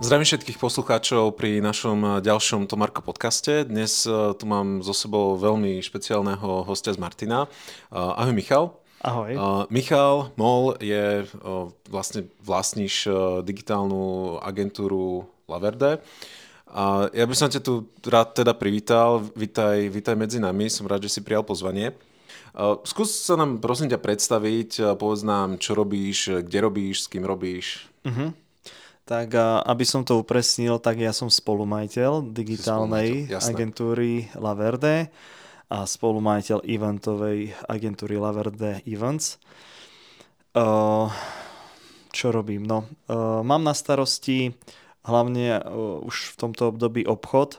Zdravím všetkých poslucháčov pri našom ďalšom Tomarko podcaste. Dnes e, tu mám so sebou veľmi špeciálneho hostia z Martina. E, ahoj Michal. Ahoj. Michal Mol je vlastne vlastníš digitálnu agentúru Laverde. A ja by som ťa tu rád teda privítal. Vítaj, vítaj medzi nami, som rád, že si prijal pozvanie. Skús sa nám prosím ťa predstaviť, povedz nám, čo robíš, kde robíš, s kým robíš. Uh-huh. Tak aby som to upresnil, tak ja som spolumajiteľ digitálnej spolumajiteľ, agentúry Laverde a spolumajiteľ eventovej agentúry Laverde Events. Čo robím? No, mám na starosti hlavne už v tomto období obchod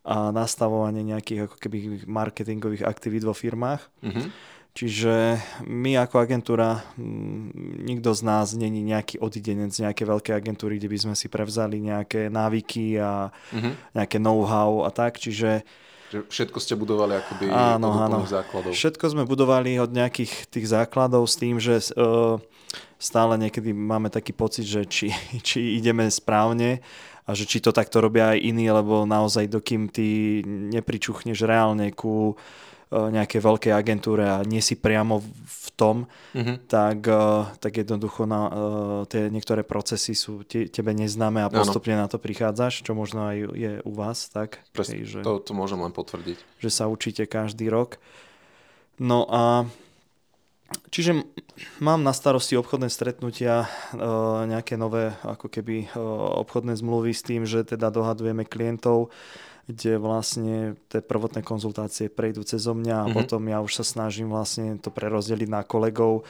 a nastavovanie nejakých ako keby marketingových aktivít vo firmách. Uh-huh. Čiže my ako agentúra, nikto z nás není nejaký odidenec z nejaké veľké agentúry, kde by sme si prevzali nejaké návyky a uh-huh. nejaké know-how a tak. Čiže že všetko ste budovali akoby áno, od áno. základov. Všetko sme budovali od nejakých tých základov s tým, že uh, stále niekedy máme taký pocit, že či, či ideme správne a že či to takto robia aj iní, lebo naozaj dokým ty nepričuchneš reálne ku E, nejakej veľkej agentúre a nie si priamo v tom, mm-hmm. tak, e, tak jednoducho na, e, tie niektoré procesy sú te, tebe neznáme a postupne ano. na to prichádzaš, čo možno aj je u vás, tak? Presne, že, to, to môžem len potvrdiť. Že sa učíte každý rok. No a Čiže mám na starosti obchodné stretnutia, nejaké nové ako keby obchodné zmluvy s tým, že teda dohadujeme klientov kde vlastne tie prvotné konzultácie prejdú cez mňa a mm-hmm. potom ja už sa snažím vlastne to prerozdeliť na kolegov,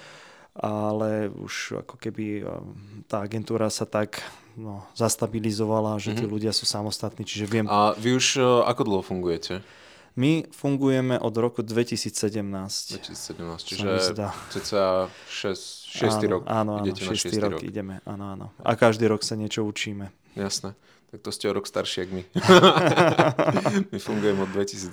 ale už ako keby eh, tá agentúra sa tak no, zastabilizovala, že mm-hmm. tí ľudia sú samostatní, čiže viem... A vy už eh, ako dlho fungujete? My fungujeme od roku 2017. 2017, čiže cca 6, 6 áno, rok. Áno, áno, 6, 6 rok, rok ideme. Áno, áno. A každý rok sa niečo učíme. Jasné. Tak to ste o rok starší, jak my. my fungujeme od 2018.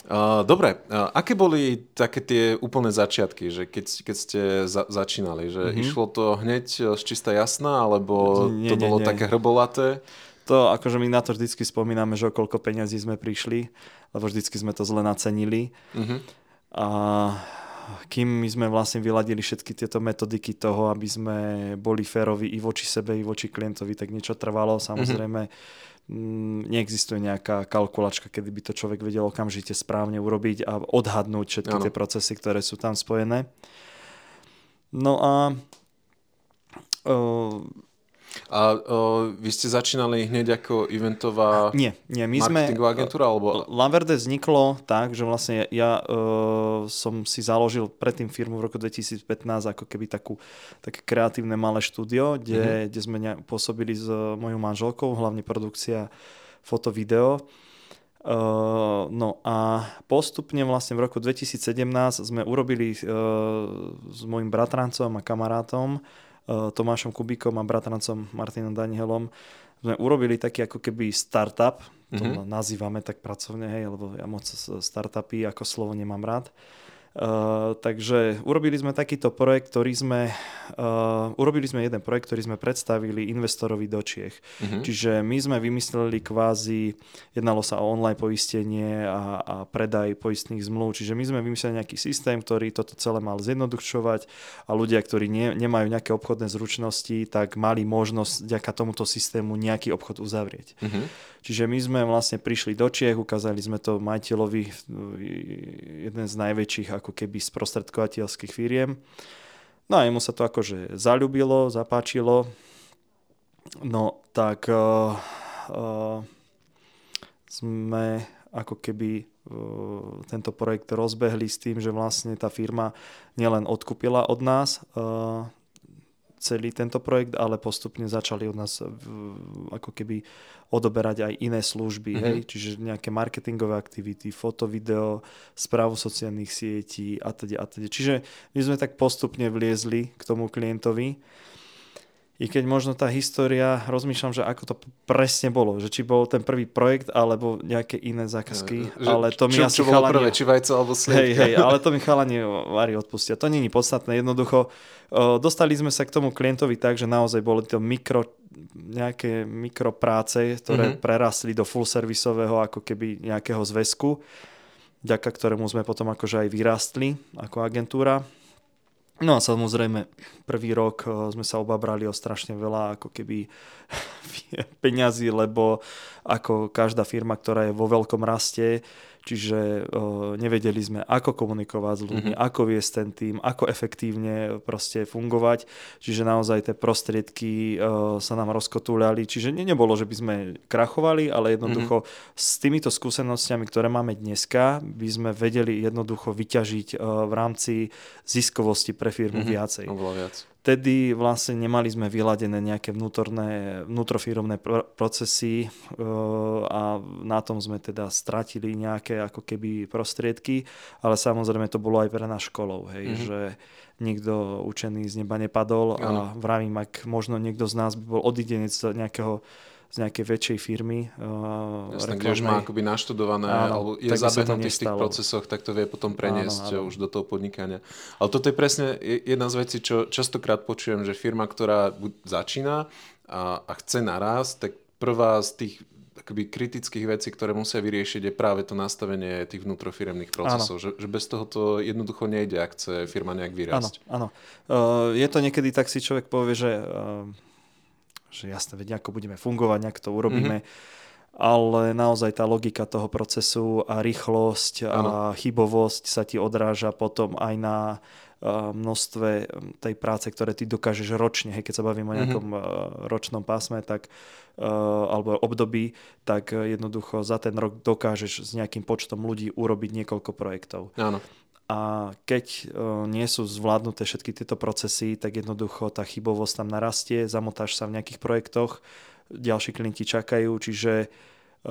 Uh, dobre, uh, aké boli také tie úplné začiatky, že keď, keď ste za, začínali, že mm-hmm. išlo to hneď z čista jasná, alebo nie, to nie, bolo nie. také hrbolaté? To, akože my na to vždycky spomíname, že o koľko peňazí sme prišli, lebo vždycky sme to zle nacenili. Mm-hmm. A kým my sme vlastne vyladili všetky tieto metodiky toho, aby sme boli férovi i voči sebe, i voči klientovi, tak niečo trvalo. Samozrejme, mm-hmm. neexistuje nejaká kalkulačka, kedy by to človek vedel okamžite správne urobiť a odhadnúť všetky ano. tie procesy, ktoré sú tam spojené. No a uh, a o, vy ste začínali hneď ako eventová nie, nie, my marketingová sme, agentúra? Alebo... Laverde vzniklo tak, že vlastne ja uh, som si založil predtým firmu v roku 2015 ako keby takú, také kreatívne malé štúdio, kde, mm-hmm. kde sme ne, pôsobili s mojou manželkou, hlavne produkcia foto, video. Uh, no a postupne vlastne v roku 2017 sme urobili uh, s mojim bratrancom a kamarátom Eh, Tomášom Kubikom a bratrancom Martinom Danielom sme urobili taký ako keby startup, to mm-hmm. nazývame tak pracovne, hej, lebo ja moc startupy ako slovo nemám rád. Uh, takže urobili sme takýto projekt, ktorý sme uh, urobili sme jeden projekt, ktorý sme predstavili investorovi do Čiech. Uh-huh. Čiže my sme vymysleli kvázi, jednalo sa o online poistenie a, a predaj poistných zmluv, čiže my sme vymysleli nejaký systém, ktorý toto celé mal zjednodušovať a ľudia, ktorí ne, nemajú nejaké obchodné zručnosti, tak mali možnosť vďaka tomuto systému nejaký obchod uzavrieť. Uh-huh. Čiže my sme vlastne prišli do Čiech, ukázali sme to majiteľovi, jeden z najväčších ako keby sprostredkovateľských firiem. No a jemu sa to akože zalúbilo, zapáčilo. No tak uh, uh, sme ako keby tento projekt rozbehli s tým, že vlastne tá firma nielen odkúpila od nás celý tento projekt, ale postupne začali od nás ako keby odoberať aj iné služby, mm-hmm. hej? čiže nejaké marketingové aktivity, foto, video, správu sociálnych sietí a teda a teda. Čiže my sme tak postupne vliezli k tomu klientovi. I keď možno tá história, rozmýšľam, že ako to presne bolo, že či bol ten prvý projekt, alebo nejaké iné zákazky, že, ale to mi čo, asi čo bolo prvé, či vajco alebo sliepka. Hej, hej, ale to mi chalani Vari odpustia. To není podstatné, jednoducho dostali sme sa k tomu klientovi tak, že naozaj boli to mikro, nejaké mikropráce, ktoré mm-hmm. prerastli do full servisového ako keby nejakého zväzku, ďaka ktorému sme potom akože aj vyrástli ako agentúra No a samozrejme, prvý rok eh, sme sa obabrali o strašne veľa ako keby peňazí, lebo ako každá firma, ktorá je vo veľkom raste, čiže uh, nevedeli sme, ako komunikovať s ľuďmi, mm-hmm. ako viesť ten tým, ako efektívne proste fungovať, čiže naozaj tie prostriedky uh, sa nám rozkotúľali, čiže ne, nebolo, že by sme krachovali, ale jednoducho mm-hmm. s týmito skúsenostiami, ktoré máme dneska, by sme vedeli jednoducho vyťažiť uh, v rámci ziskovosti pre firmu mm-hmm. viacej. viac. Vtedy vlastne nemali sme vyladené nejaké vnútorné, vnútrofíromné procesy e, a na tom sme teda stratili nejaké ako keby prostriedky, ale samozrejme to bolo aj pre nás školou, hej, mm-hmm. že nikto učený z neba nepadol a vravím, ak možno niekto z nás by bol odidenec z nejakého z nejakej väčšej firmy. Uh, Jasne, kde už má akoby naštudované, áno, alebo je zabehnutý v tých procesoch, tak to vie potom preniesť áno, áno. už do toho podnikania. Ale toto je presne jedna z vecí, čo častokrát počujem, že firma, ktorá začína a, a chce naraz, tak prvá z tých akoby kritických vecí, ktoré musia vyriešiť, je práve to nastavenie tých vnútrofiremných procesov. Že, že bez toho to jednoducho nejde, ak chce firma nejak vyrásť. Áno, áno. Uh, je to niekedy tak si človek povie, že uh, že jasne, veď ako budeme fungovať, nejak to urobíme. Mm-hmm. Ale naozaj tá logika toho procesu a rýchlosť ano. a chybovosť sa ti odráža potom aj na množstve tej práce, ktoré ty dokážeš ročne. Hej, keď sa bavím o mhm. nejakom mm-hmm. ročnom pásme, tak alebo období, tak jednoducho za ten rok dokážeš s nejakým počtom ľudí urobiť niekoľko projektov. Áno. A keď e, nie sú zvládnuté všetky tieto procesy, tak jednoducho tá chybovosť tam narastie, zamotáš sa v nejakých projektoch, ďalší klienti čakajú, čiže uh,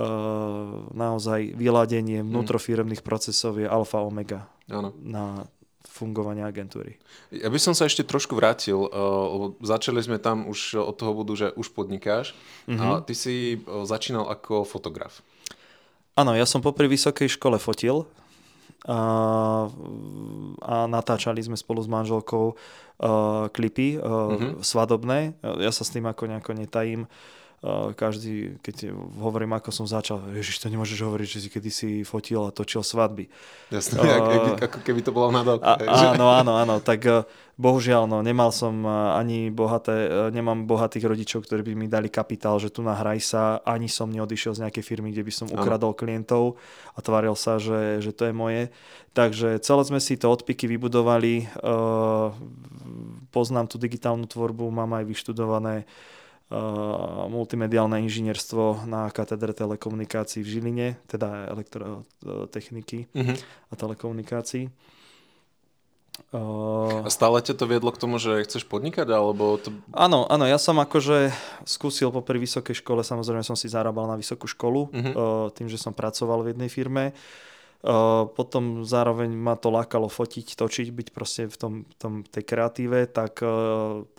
naozaj vyladenie mhm. vnútrofiremných procesov je alfa omega ano. na fungovanie agentúry. Ja by som sa ešte trošku vrátil, uh, začali sme tam už od toho bodu, že už podnikáš mm-hmm. a mhm. ty si začínal ako fotograf. Áno, ja som popri vysokej škole fotil, a, a natáčali sme spolu s manželkou uh, klipy uh, mm-hmm. svadobné. Ja sa s tým ako nejako netajím. Uh, každý, keď hovorím, ako som začal, ježiš, to nemôžeš hovoriť, že si kedy si fotil a točil svadby. Jasné, uh, ako keby to bolo nadávka. Áno, áno, áno, tak uh, bohužiaľ, no, nemal som ani bohaté, nemám bohatých rodičov, ktorí by mi dali kapitál, že tu nahraj sa, ani som neodišiel z nejakej firmy, kde by som ukradol klientov a tváril sa, že, že to je moje. Takže celé sme si to odpiky vybudovali, poznám tú digitálnu tvorbu, mám aj vyštudované multimediálne inžinierstvo na katedre telekomunikácií v Žiline, teda elektrotechniky uh-huh. a telekomunikácií. Uh, a stále ťa to viedlo k tomu, že chceš podnikať? Alebo to... Áno, áno, ja som akože skúsil po pri vysokej škole, samozrejme som si zarábal na vysokú školu, uh-huh. uh, tým, že som pracoval v jednej firme. Potom zároveň ma to lákalo fotiť, točiť, byť proste v tom, tom tej kreatíve, tak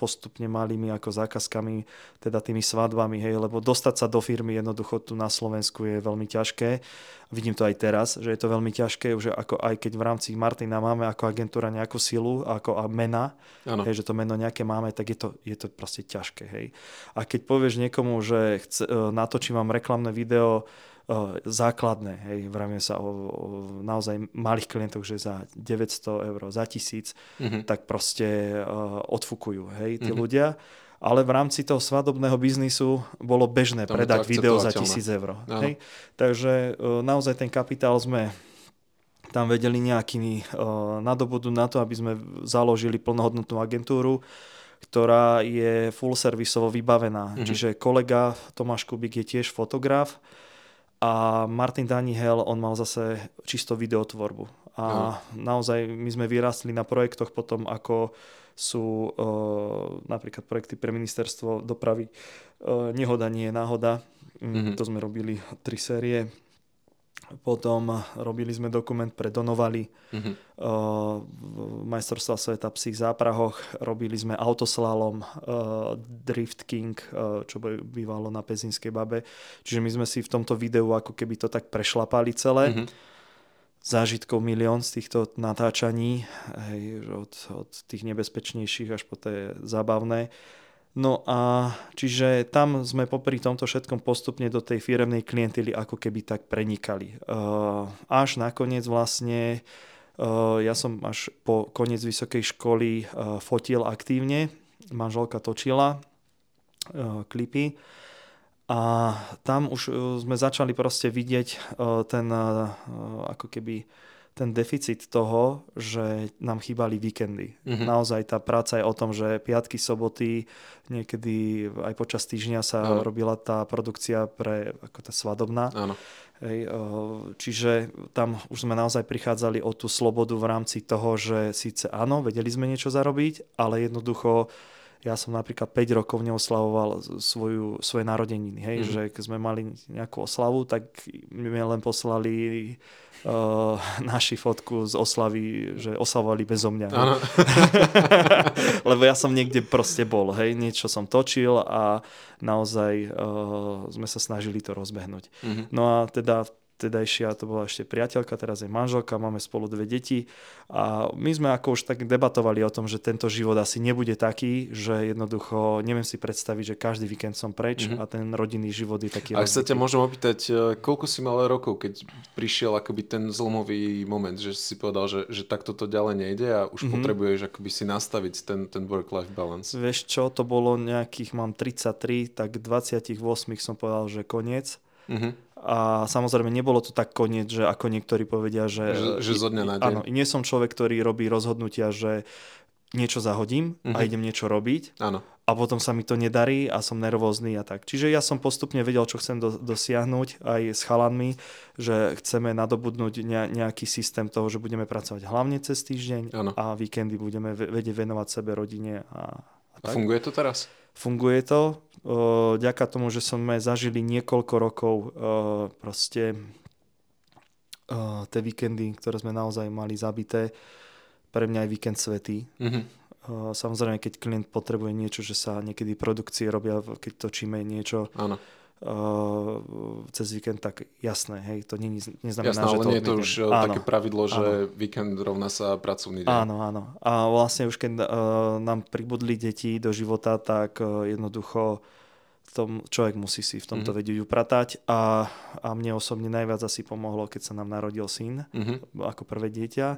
postupne malými ako zákazkami, teda tými svadbami, hej, lebo dostať sa do firmy jednoducho tu na Slovensku je veľmi ťažké. Vidím to aj teraz, že je to veľmi ťažké, že ako aj keď v rámci Martina máme ako agentúra nejakú silu, ako a mena, hej, že to meno nejaké máme, tak je to, je to proste ťažké. Hej. A keď povieš niekomu, že chce, natočím vám reklamné video, základné. Hej, vravíme sa o, o naozaj malých klientoch, že za 900 eur, za 1000, mm-hmm. tak proste uh, odfukujú hej, tí mm-hmm. ľudia. Ale v rámci toho svadobného biznisu bolo bežné Tam predať video za 1000 eur. Hej? Takže uh, naozaj ten kapitál sme tam vedeli nejakými uh, nadobudu na to, aby sme založili plnohodnotnú agentúru, ktorá je full servisovo vybavená. Mm-hmm. Čiže kolega Tomáš Kubik je tiež fotograf, a Martin Danihel, on mal zase čisto videotvorbu. A no. naozaj my sme vyrastli na projektoch potom, ako sú uh, napríklad projekty pre ministerstvo dopravy uh, Nehoda nie je náhoda. Mm-hmm. To sme robili tri série. Potom robili sme dokument pre Donovali, uh-huh. uh, majstrovstva sveta v psích záprahoch, robili sme autoslalom, uh, Drift King, uh, čo bývalo na Pezinskej babe. Čiže my sme si v tomto videu ako keby to tak prešlapali celé. Uh-huh. Zážitkov milión z týchto natáčaní, hej, od, od tých nebezpečnejších až po tie zábavné. No a čiže tam sme popri tomto všetkom postupne do tej firemnej klientely ako keby tak prenikali. Uh, až nakoniec vlastne uh, ja som až po koniec vysokej školy uh, fotil aktívne, manželka točila klipy a tam už sme začali proste vidieť ten ako keby ten deficit toho, že nám chýbali víkendy. Mm-hmm. Naozaj tá práca je o tom, že piatky, soboty, niekedy aj počas týždňa sa ano. robila tá produkcia pre ako tá svadobná. Áno. Hej, čiže tam už sme naozaj prichádzali o tú slobodu v rámci toho, že síce áno, vedeli sme niečo zarobiť, ale jednoducho ja som napríklad 5 rokov neoslavoval svoju, svoje narodeniny, hej, mm. že keď sme mali nejakú oslavu, tak mi len poslali uh, naši fotku z oslavy, že oslavovali bezo mňa. Lebo ja som niekde proste bol, hej, niečo som točil a naozaj uh, sme sa snažili to rozbehnúť. Mm-hmm. No a teda vtedajšia to bola ešte priateľka, teraz je manželka, máme spolu dve deti a my sme ako už tak debatovali o tom, že tento život asi nebude taký, že jednoducho neviem si predstaviť, že každý víkend som preč mm-hmm. a ten rodinný život je taký A sa ťa môžem opýtať, e, koľko si mal rokov, keď prišiel akoby ten zlomový moment, že si povedal, že, že takto to ďalej nejde a už mm-hmm. potrebuješ akoby si nastaviť ten, ten work-life balance? Vieš čo, to bolo nejakých, mám 33, tak 28 som povedal, že koniec. Mm-hmm. A samozrejme nebolo to tak koniec, že ako niektorí povedia, že... Že, že zo dňa na deň. Áno, nie som človek, ktorý robí rozhodnutia, že niečo zahodím uh-huh. a mhm. idem niečo robiť Áno. a potom sa mi to nedarí a som nervózny a tak. Čiže ja som postupne vedel, čo chcem do, dosiahnuť aj s chalanmi, že chceme nadobudnúť ne, nejaký systém toho, že budeme pracovať hlavne cez týždeň Áno. a víkendy budeme vedieť venovať sebe, rodine a, a tak. A funguje to teraz? Funguje to. Ďaká tomu, že sme zažili niekoľko rokov proste tie víkendy, ktoré sme naozaj mali zabité. Pre mňa je víkend svetý. Mm-hmm. Samozrejme, keď klient potrebuje niečo, že sa niekedy produkcie robia, keď točíme niečo, Áno cez víkend, tak jasné, hej, to nie, neznamená, Jasné, že ale to nie je to už áno, také pravidlo, že áno. víkend rovná sa pracovný deň. Áno, áno. A vlastne už keď uh, nám pribudli deti do života, tak uh, jednoducho tom človek musí si v tomto mm-hmm. vedieť upratať a, a mne osobne najviac asi pomohlo, keď sa nám narodil syn mm-hmm. ako prvé dieťa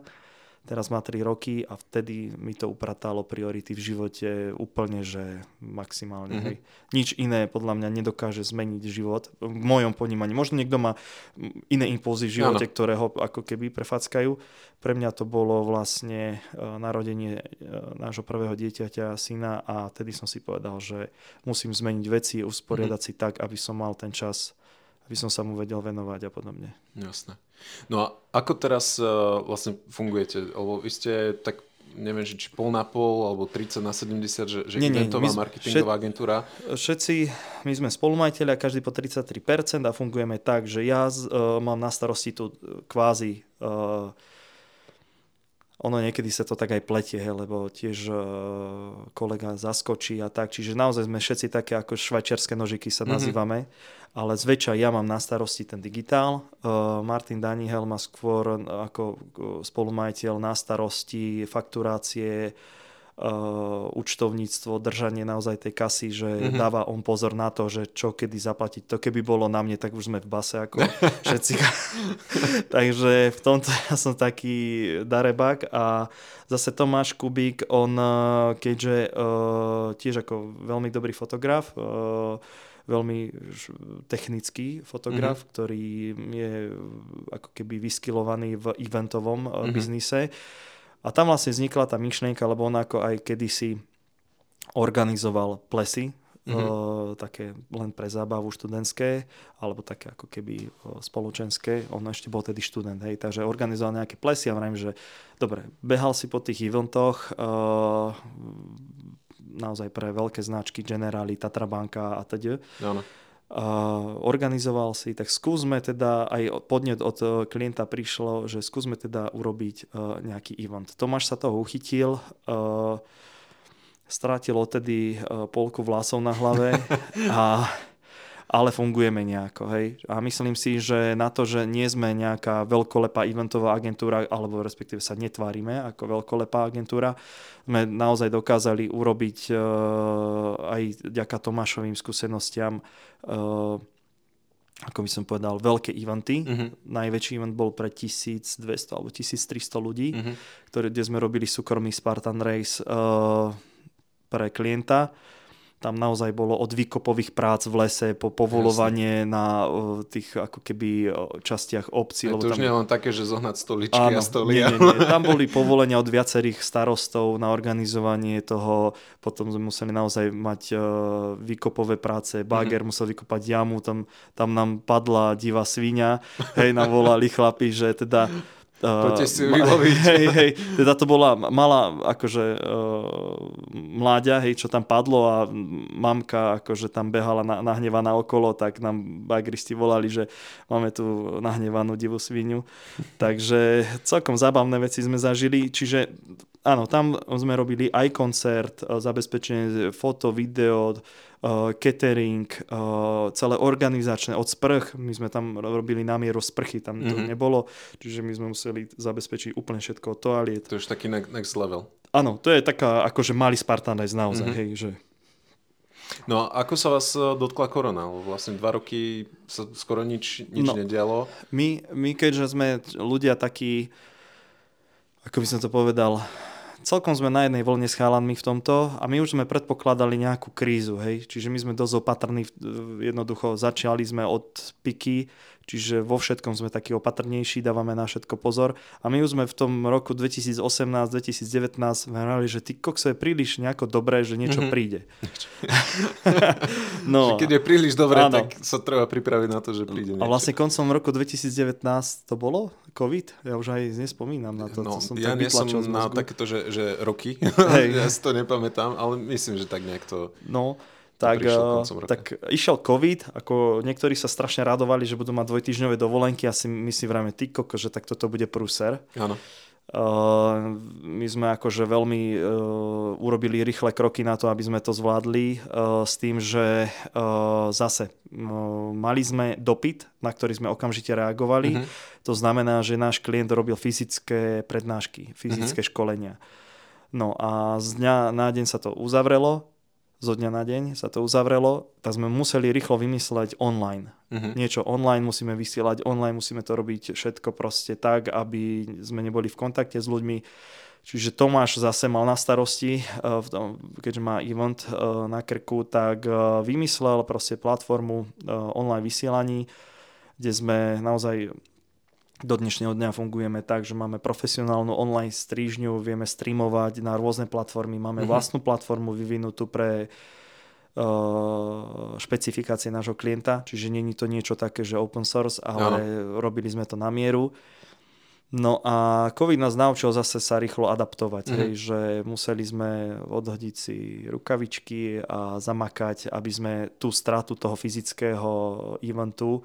Teraz má 3 roky a vtedy mi to upratalo priority v živote úplne, že maximálne. Mm-hmm. Hej. Nič iné podľa mňa nedokáže zmeniť život v mojom ponímaní. Možno niekto má iné impulzy v živote, ano. ktoré ho ako keby prefackajú. Pre mňa to bolo vlastne e, narodenie e, nášho prvého dieťaťa, syna a vtedy som si povedal, že musím zmeniť veci, usporiadať mm-hmm. si tak, aby som mal ten čas aby som sa mu vedel venovať a podobne. Jasné. No a ako teraz uh, vlastne fungujete? Lebo vy ste tak neviem, či pol na pol, alebo 30 na 70, že, že nie, eventová nie, marketingová všet, agentúra? Všetci, my sme spolumajiteľia, každý po 33% a fungujeme tak, že ja uh, mám na starosti tu kvázi uh, ono niekedy sa to tak aj pletie, he, lebo tiež uh, kolega zaskočí a tak. Čiže naozaj sme všetci také ako švajčiarske nožiky sa mm-hmm. nazývame. Ale zväčša ja mám na starosti ten digitál. Uh, Martin Danihel má skôr ako spolumajiteľ na starosti fakturácie, uh, účtovníctvo, držanie naozaj tej kasy, že mm-hmm. dáva on pozor na to, že čo kedy zaplatiť. To keby bolo na mne, tak už sme v base ako všetci. Takže v tomto ja som taký darebak a zase Tomáš Kubík, on uh, keďže uh, tiež ako veľmi dobrý fotograf, uh, veľmi technický fotograf, mm-hmm. ktorý je ako keby vyskilovaný v eventovom mm-hmm. biznise a tam vlastne vznikla tá myšlienka, lebo on ako aj kedysi organizoval plesy, mm-hmm. o, také len pre zábavu študentské, alebo také ako keby o, spoločenské. On ešte bol tedy študent, hej, takže organizoval nejaké plesy a vrajím, že dobre, behal si po tých eventoch, o, naozaj pre veľké značky, Generali, Tatrabanka a teď. Áno. Organizoval si, tak skúsme teda, aj podnet od uh, klienta prišlo, že skúsme teda urobiť uh, nejaký event. Tomáš sa toho uchytil, uh, strátil odtedy polku vlasov na hlave a ale fungujeme nejako. Hej. A myslím si, že na to, že nie sme nejaká veľkolepá eventová agentúra, alebo respektíve sa netvárime ako veľkolepá agentúra, sme naozaj dokázali urobiť uh, aj ďaká Tomášovým skúsenostiam uh, ako by som povedal, veľké eventy. Uh-huh. Najväčší event bol pre 1200 alebo 1300 ľudí, uh-huh. ktoré, kde sme robili súkromný Spartan Race uh, pre klienta tam naozaj bolo od výkopových prác v lese po povolovanie Jasne. na uh, tých ako keby častiach obcí. Je to už tam... nie len také, že zohnať stoličky Áno, a stoly. Nie, nie, nie. Tam boli povolenia od viacerých starostov na organizovanie toho. Potom sme museli naozaj mať uh, výkopové práce. Bager mm-hmm. musel vykopať jamu, tam, tam nám padla divá svinia. Hej, nám volali chlapi, že teda Poďte si ju vyloviť. Hej, hej, teda to bola malá akože uh, mláďa, hej, čo tam padlo a mamka akože tam behala na, nahnevaná okolo, tak nám bagristi volali, že máme tu nahnevanú divú svinu. Takže celkom zábavné veci sme zažili, čiže áno, tam sme robili aj koncert, e, zabezpečenie foto, video, uh, catering, uh, celé organizačné od sprch. My sme tam robili na mieru sprchy, tam to mm-hmm. nebolo, čiže my sme museli zabezpečiť úplne všetko od toaliet. To je už taký next level. Áno, to je taká akože malý Spartanec naozaj, mm-hmm. hej, že... No a ako sa vás e, dotkla korona? Vlastne dva roky sa skoro nič, nič no, nedialo. My, my keďže sme ľudia takí, ako by som to povedal, celkom sme na jednej vlne s chálanmi v tomto a my už sme predpokladali nejakú krízu, hej. Čiže my sme dosť opatrní, jednoducho začali sme od piky, čiže vo všetkom sme takí opatrnejší, dávame na všetko pozor. A my už sme v tom roku 2018-2019 hrali, že ty kokso je príliš nejako dobré, že niečo mm-hmm. príde. no, keď je príliš dobré, áno. tak sa treba pripraviť na to, že príde niečo. A vlastne koncom roku 2019 to bolo? COVID? Ja už aj nespomínam na to, no, co som ja nie som na takéto, že, že roky, Hej. ja si to nepamätám, ale myslím, že tak nejak to... No, tak, tak išiel COVID, ako niektorí sa strašne radovali, že budú mať dvojtýždňové dovolenky, ja si my si vrajme, ty koko, že tak toto bude prúser. Áno. Uh, my sme akože veľmi uh, urobili rýchle kroky na to, aby sme to zvládli uh, s tým, že uh, zase uh, mali sme dopyt, na ktorý sme okamžite reagovali. Uh-huh. To znamená, že náš klient robil fyzické prednášky, fyzické uh-huh. školenia. No a z dňa na deň sa to uzavrelo, zo dňa na deň sa to uzavrelo, tak sme museli rýchlo vymysleť online. Uh-huh. Niečo online musíme vysielať, online musíme to robiť všetko proste tak, aby sme neboli v kontakte s ľuďmi. Čiže Tomáš zase mal na starosti, eh, keďže má event eh, na krku, tak eh, vymyslel proste platformu online vysielaní, kde sme naozaj do dnešného dňa fungujeme tak, že máme profesionálnu online strížňu, vieme streamovať na rôzne platformy, máme mm-hmm. vlastnú platformu vyvinutú pre uh, špecifikácie nášho klienta, čiže není to niečo také, že open source, ale ano. robili sme to na mieru. No a COVID nás naučil zase sa rýchlo adaptovať, mm-hmm. hej, že museli sme odhodiť si rukavičky a zamakať, aby sme tú stratu toho fyzického eventu Eh,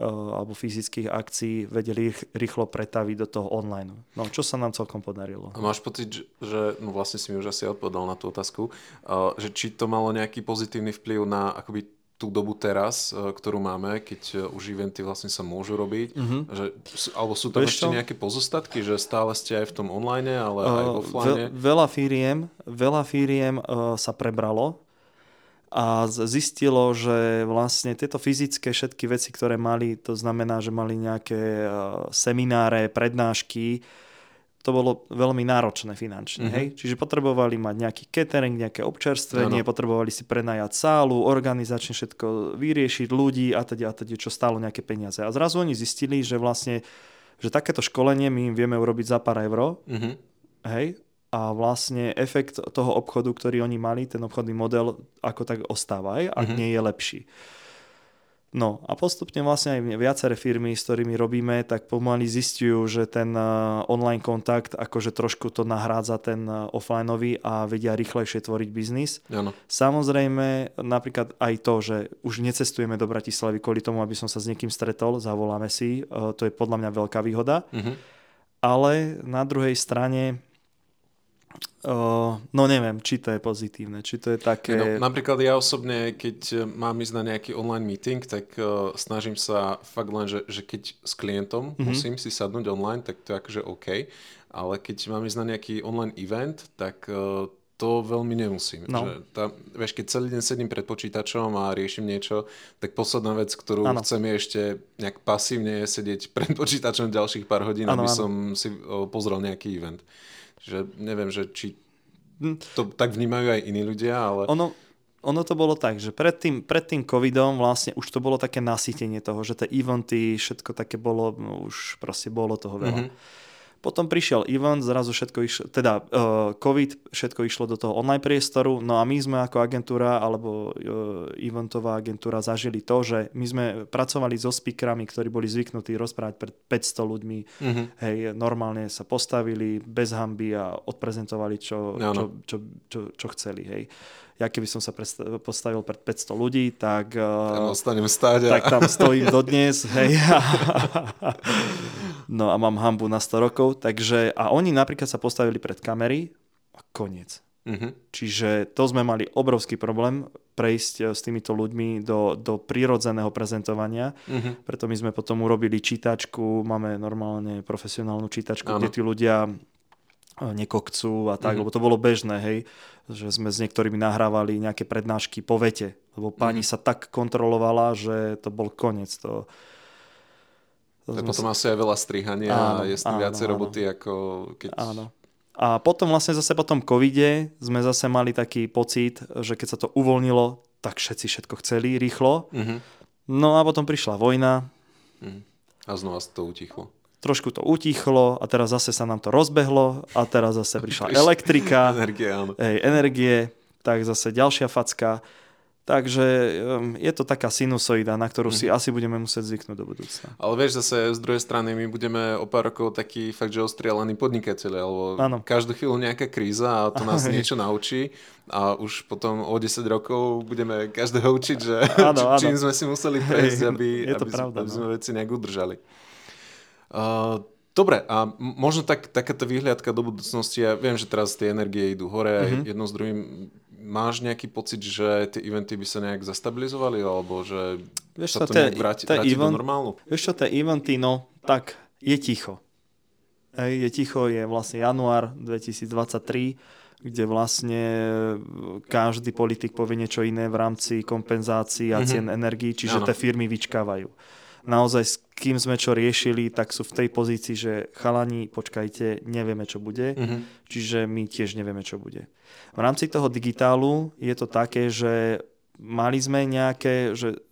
alebo fyzických akcií vedeli rýchlo pretaviť do toho online. No, čo sa nám celkom podarilo. A máš pocit, že, no vlastne si mi už asi odpovedal na tú otázku, eh, že či to malo nejaký pozitívny vplyv na akoby tú dobu teraz, eh, ktorú máme, keď už eventy vlastne sa môžu robiť, mm-hmm. že, alebo sú tam Vieš ešte čo? nejaké pozostatky, že stále ste aj v tom online, ale uh, aj offline? Ve, veľa firiem, veľa firiem uh, sa prebralo a zistilo, že vlastne tieto fyzické všetky veci, ktoré mali, to znamená, že mali nejaké e, semináre, prednášky, to bolo veľmi náročné finančne. Mm-hmm. Hej? Čiže potrebovali mať nejaký catering, nejaké občerstvenie, ano. potrebovali si prenajať sálu, organizačne všetko vyriešiť, ľudí a teda, a teda, čo stálo nejaké peniaze. A zrazu oni zistili, že vlastne že takéto školenie my im vieme urobiť za pár euro. Mm-hmm. Hej? A vlastne efekt toho obchodu, ktorý oni mali, ten obchodný model, ako tak ostáva aj, ak mm-hmm. nie je lepší. No a postupne vlastne aj viaceré firmy, s ktorými robíme, tak pomaly zistujú, že ten online kontakt akože trošku to nahrádza ten offlineový a vedia rýchlejšie tvoriť biznis. Ano. Samozrejme, napríklad aj to, že už necestujeme do Bratislavy kvôli tomu, aby som sa s niekým stretol, zavoláme si, to je podľa mňa veľká výhoda. Uh-huh. Ale na druhej strane Uh, no neviem, či to je pozitívne, či to je také... No, napríklad ja osobne, keď mám ísť na nejaký online meeting, tak uh, snažím sa fakt len, že, že keď s klientom mm-hmm. musím si sadnúť online, tak to je akože OK, ale keď mám ísť na nejaký online event, tak uh, to veľmi nemusím. No. Že tá, vieš, keď celý deň sedím pred počítačom a riešim niečo, tak posledná vec, ktorú ano. chcem je ešte nejak pasívne sedieť pred počítačom ďalších pár hodín, ano, aby ano. som si pozrel nejaký event. Že neviem, že či to tak vnímajú aj iní ľudia, ale... Ono, ono to bolo tak, že pred tým, pred tým covidom vlastne už to bolo také nasytenie toho, že tie eventy, všetko také bolo, no už proste bolo toho veľa. Mm-hmm. Potom prišiel event, zrazu všetko išlo, teda uh, COVID, všetko išlo do toho online priestoru, no a my sme ako agentúra alebo uh, eventová agentúra zažili to, že my sme pracovali so speakerami, ktorí boli zvyknutí rozprávať pred 500 ľuďmi, mm-hmm. hej, normálne sa postavili bez hamby a odprezentovali, čo, no, no. čo, čo, čo, čo chceli, hej ja keby som sa postavil pred 500 ľudí, tak, tam ostanem stáť a... tak tam stojím dodnes, hej. no a mám hambu na 100 rokov, takže a oni napríklad sa postavili pred kamery a koniec. Uh-huh. Čiže to sme mali obrovský problém prejsť eh, s týmito ľuďmi do, do prírodzeného prezentovania. Uh-huh. Preto my sme potom urobili čítačku, máme normálne profesionálnu čítačku, ano. kde tí ľudia nekokcú a tak, mm-hmm. lebo to bolo bežné, hej, že sme s niektorými nahrávali nejaké prednášky po vete, lebo pani mm-hmm. sa tak kontrolovala, že to bol koniec. To, to tak potom sa... asi aj veľa strihania áno, a je s tým viacej roboty, ako keď... Áno. A potom vlastne zase po tom covide sme zase mali taký pocit, že keď sa to uvoľnilo, tak všetci všetko chceli rýchlo. Mm-hmm. No a potom prišla vojna. Mm. A znova to utichlo trošku to utichlo a teraz zase sa nám to rozbehlo a teraz zase prišla elektrika, energie, áno. Hej, energie, tak zase ďalšia facka. Takže um, je to taká sinusoida, na ktorú si mm. asi budeme musieť zvyknúť do budúcna. Ale vieš, zase z druhej strany my budeme o pár rokov takí fakt, že ostrielaní podnikateľi, alebo ano. každú chvíľu nejaká kríza a to nás niečo naučí a už potom o 10 rokov budeme každého učiť, že ano, ano. čím sme si museli prejsť, aby, aby, pravda, aby sme no. veci nejak udržali. Uh, dobre, a možno tak, takáto výhľadka do budúcnosti, ja viem, že teraz tie energie idú hore mm-hmm. jedno s druhým. Máš nejaký pocit, že tie eventy by sa nejak zastabilizovali, alebo že vieš sa to nejak vráti, vráti event, do normálu? Vieš čo, tie eventy, no tak je ticho. Ej, je ticho, je vlastne január 2023, kde vlastne každý politik povie niečo iné v rámci kompenzácií a mm-hmm. cien energií, čiže tie firmy vyčkávajú naozaj s kým sme čo riešili, tak sú v tej pozícii, že chalani, počkajte, nevieme, čo bude, mm-hmm. čiže my tiež nevieme, čo bude. V rámci toho digitálu je to také, že mali sme nejaké že,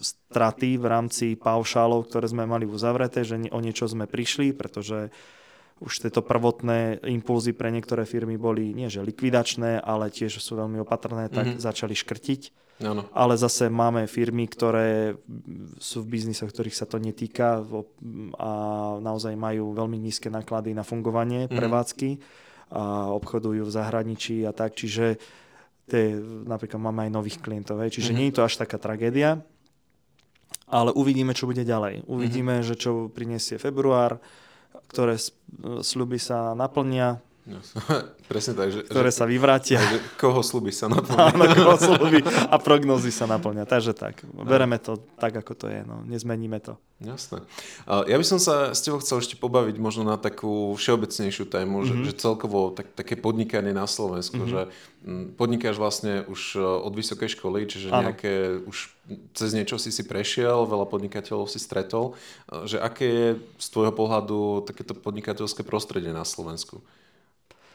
straty v rámci paušálov, ktoré sme mali uzavreté, že o niečo sme prišli, pretože už tieto prvotné impulzy pre niektoré firmy boli nie že likvidačné, ale tiež sú veľmi opatrné, tak mm-hmm. začali škrtiť. Ano. Ale zase máme firmy, ktoré sú v biznisoch, ktorých sa to netýka a naozaj majú veľmi nízke náklady na fungovanie mm-hmm. prevádzky a obchodujú v zahraničí a tak. Čiže tie, napríklad máme aj nových klientov. Čiže mm-hmm. nie je to až taká tragédia. Ale uvidíme, čo bude ďalej. Uvidíme, mm-hmm. že čo prinesie február ktoré sľuby sa naplnia, No, presne tak. Že, ktoré že, sa vyvrátia. Že koho sluby sa naplňa. Áno, koho sluby a prognozy sa naplňa. Takže tak, bereme to tak, ako to je. No. Nezmeníme to. Jasné. Ja by som sa s tebou chcel ešte pobaviť možno na takú všeobecnejšiu tému, mm-hmm. že, že celkovo tak, také podnikanie na Slovensku, mm-hmm. že podnikáš vlastne už e, od vysokej školy, čiže ano. nejaké už cez niečo si si prešiel, veľa podnikateľov si stretol, e, že aké je z tvojho pohľadu takéto podnikateľské prostredie na Slovensku?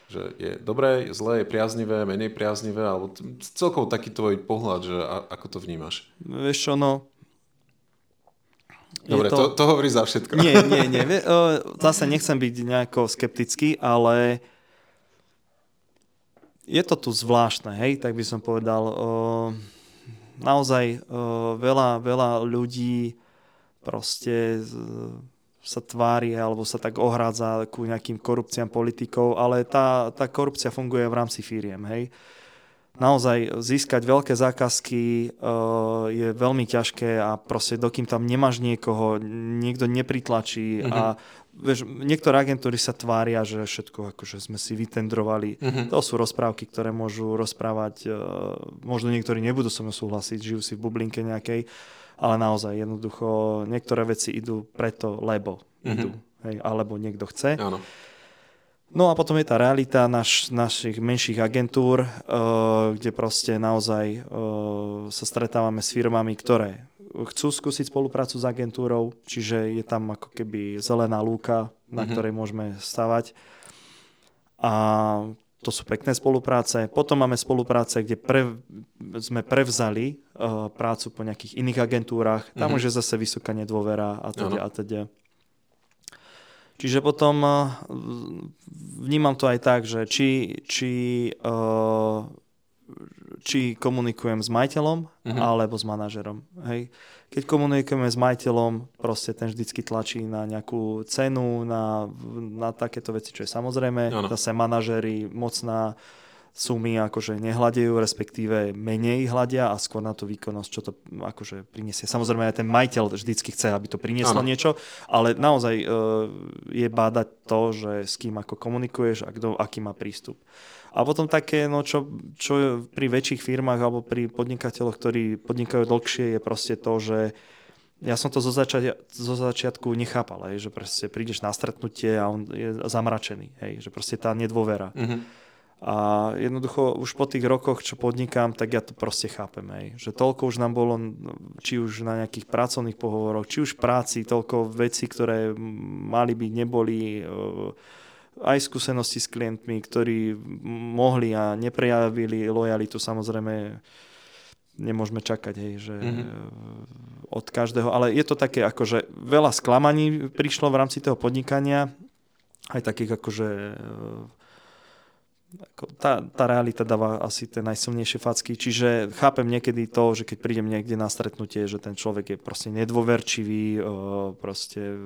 Že je dobré, je zlé, je priaznivé, menej priaznivé, alebo celkovo taký tvoj pohľad, že a, ako to vnímaš? Vieš čo, no... Dobre, to... To, to hovorí za všetko. Nie, nie, nie. Zase nechcem byť nejako skeptický, ale je to tu zvláštne, hej, tak by som povedal. naozaj uh, veľa, veľa ľudí proste sa tvári alebo sa tak ohrádza ku nejakým korupciám politikov, ale tá, tá korupcia funguje v rámci firiem, hej. Naozaj získať veľké zákazky uh, je veľmi ťažké a proste dokým tam nemáš niekoho, niekto nepritlačí mm-hmm. a vieš, niektoré agentúry sa tvária, že všetko akože sme si vytendrovali. Mm-hmm. To sú rozprávky, ktoré môžu rozprávať, uh, možno niektorí nebudú so mnou súhlasiť, žijú si v bublinke nejakej, ale naozaj jednoducho niektoré veci idú preto, lebo mm-hmm. idú, hej, alebo niekto chce. Áno. No a potom je tá realita naš, našich menších agentúr, uh, kde proste naozaj uh, sa stretávame s firmami, ktoré chcú skúsiť spoluprácu s agentúrou, čiže je tam ako keby zelená lúka, na mm-hmm. ktorej môžeme stavať. A to sú pekné spolupráce. Potom máme spolupráce, kde pre, sme prevzali prácu po nejakých iných agentúrach. Tam mm-hmm. už je zase vysoká nedôvera a teda a teda. Čiže potom uh, vnímam to aj tak, že či, či, uh, či komunikujem s majiteľom mm-hmm. alebo s manažerom. Hej. Keď komunikujeme s majiteľom, proste ten vždycky tlačí na nejakú cenu, na, na takéto veci, čo je samozrejme. Ano. Zase manažery mocná sumy akože nehľadejú, respektíve menej hľadia a skôr na tú výkonnosť, čo to akože priniesie. Samozrejme aj ten majiteľ vždycky chce, aby to prinieslo ano. niečo, ale naozaj e, je bádať to, že s kým ako komunikuješ a kto aký má prístup. A potom také, no čo, čo pri väčších firmách alebo pri podnikateľoch, ktorí podnikajú dlhšie, je proste to, že ja som to zo, zača- zo začiatku nechápal, hej, že proste prídeš na stretnutie a on je zamračený, hej, že proste tá nedôvera. Mm-hmm. A jednoducho už po tých rokoch, čo podnikám, tak ja to proste chápem. Hej. Že toľko už nám bolo, či už na nejakých pracovných pohovoroch, či už práci, toľko vecí, ktoré mali byť, neboli. Uh, aj skúsenosti s klientmi, ktorí mohli a neprejavili lojalitu, samozrejme nemôžeme čakať, hej, že mm-hmm. od každého, ale je to také akože veľa sklamaní prišlo v rámci toho podnikania, aj takých akože tá, tá realita dáva asi tie najsilnejšie facky, čiže chápem niekedy to, že keď prídem niekde na stretnutie, že ten človek je proste nedôverčivý, proste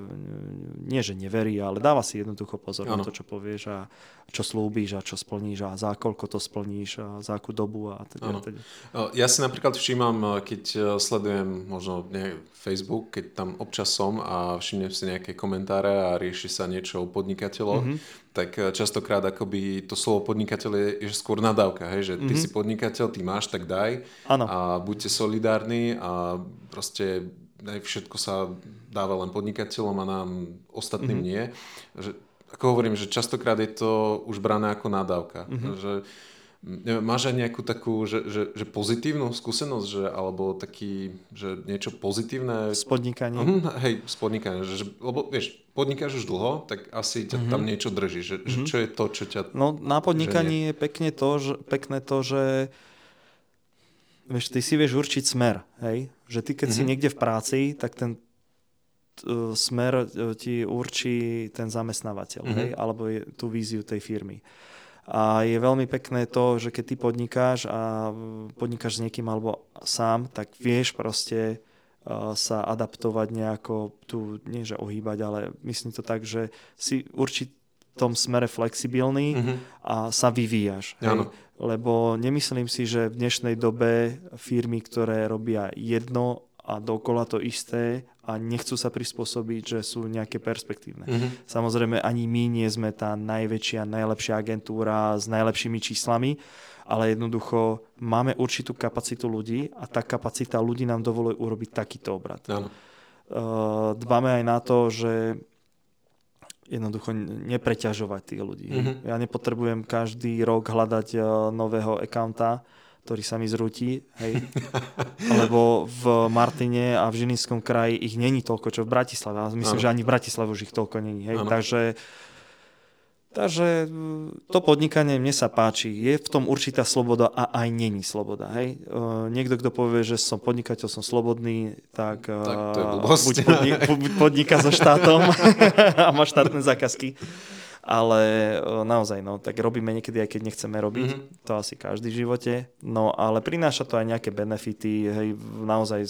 nie, že neverí, ale dáva si jednoducho pozor ano. na to, čo povieš a čo slúbíš a čo splníš a za koľko to splníš a za akú dobu a teda. teda. Ja si napríklad všímam, keď e, sledujem možno Facebook, keď tam občas som a všimnem si nejaké komentáre a rieši sa niečo o podnikateľoch, mm-hmm tak eh, častokrát akoby to slovo podnikateľ je, je skôr nadávka, hej, že ty mm-hmm. si podnikateľ, ty máš, tak daj ano. a buďte solidárni a proste aj všetko sa dáva len podnikateľom a nám ostatným mm-hmm. nie. Že, ako hovorím, že častokrát je to už brané ako nadávka. Mm-hmm. Že, máš aj nejakú takú, že, že, že pozitívnu skúsenosť, že, alebo taký, že niečo pozitívne? Z podnikania. Uh, hej, z podnikania. Že, lebo vieš, podnikáš už dlho, tak asi ťa uh-huh. tam niečo drží. Že, uh-huh. že mhm. čo je to, čo ťa... No na podnikaní je pekne to, že, pekné to, že vieš, ty si vieš určiť smer. Hej? Že ty keď uh-huh. si niekde v práci, tak ten uh, smer uh, ti určí ten zamestnávateľ. Uh-huh. Hej? Alebo je, tú víziu tej firmy. A je veľmi pekné to, že keď ty podnikáš a podnikáš s niekým alebo sám, tak vieš proste uh, sa adaptovať nejako, tu nie že ohýbať, ale myslím to tak, že si v tom smere flexibilný mm-hmm. a sa vyvíjaš. Hej? Lebo nemyslím si, že v dnešnej dobe firmy, ktoré robia jedno a dokola to isté a nechcú sa prispôsobiť, že sú nejaké perspektívne. Mm-hmm. Samozrejme, ani my nie sme tá najväčšia, najlepšia agentúra s najlepšími číslami, ale jednoducho máme určitú kapacitu ľudí a tá kapacita ľudí nám dovoluje urobiť takýto obrad. Ano. Uh, dbáme aj na to, že jednoducho nepreťažovať tých ľudí. Mm-hmm. Ja nepotrebujem každý rok hľadať uh, nového accounta, ktorý sa mi zrúti, hej. Lebo v Martine a v Žilinskom kraji ich není toľko, čo v Bratislave. A myslím, ano. že ani v Bratislave už ich toľko není, hej. Takže Takže to podnikanie mne sa páči. Je v tom určitá sloboda a aj není sloboda. Hej? Niekto, kto povie, že som podnikateľ, som slobodný, tak, tak to je buď, podni- buď podniká so štátom a má štátne zákazky ale naozaj, no, tak robíme niekedy, aj keď nechceme robiť, mm-hmm. to asi každý v živote, no ale prináša to aj nejaké benefity, hej, naozaj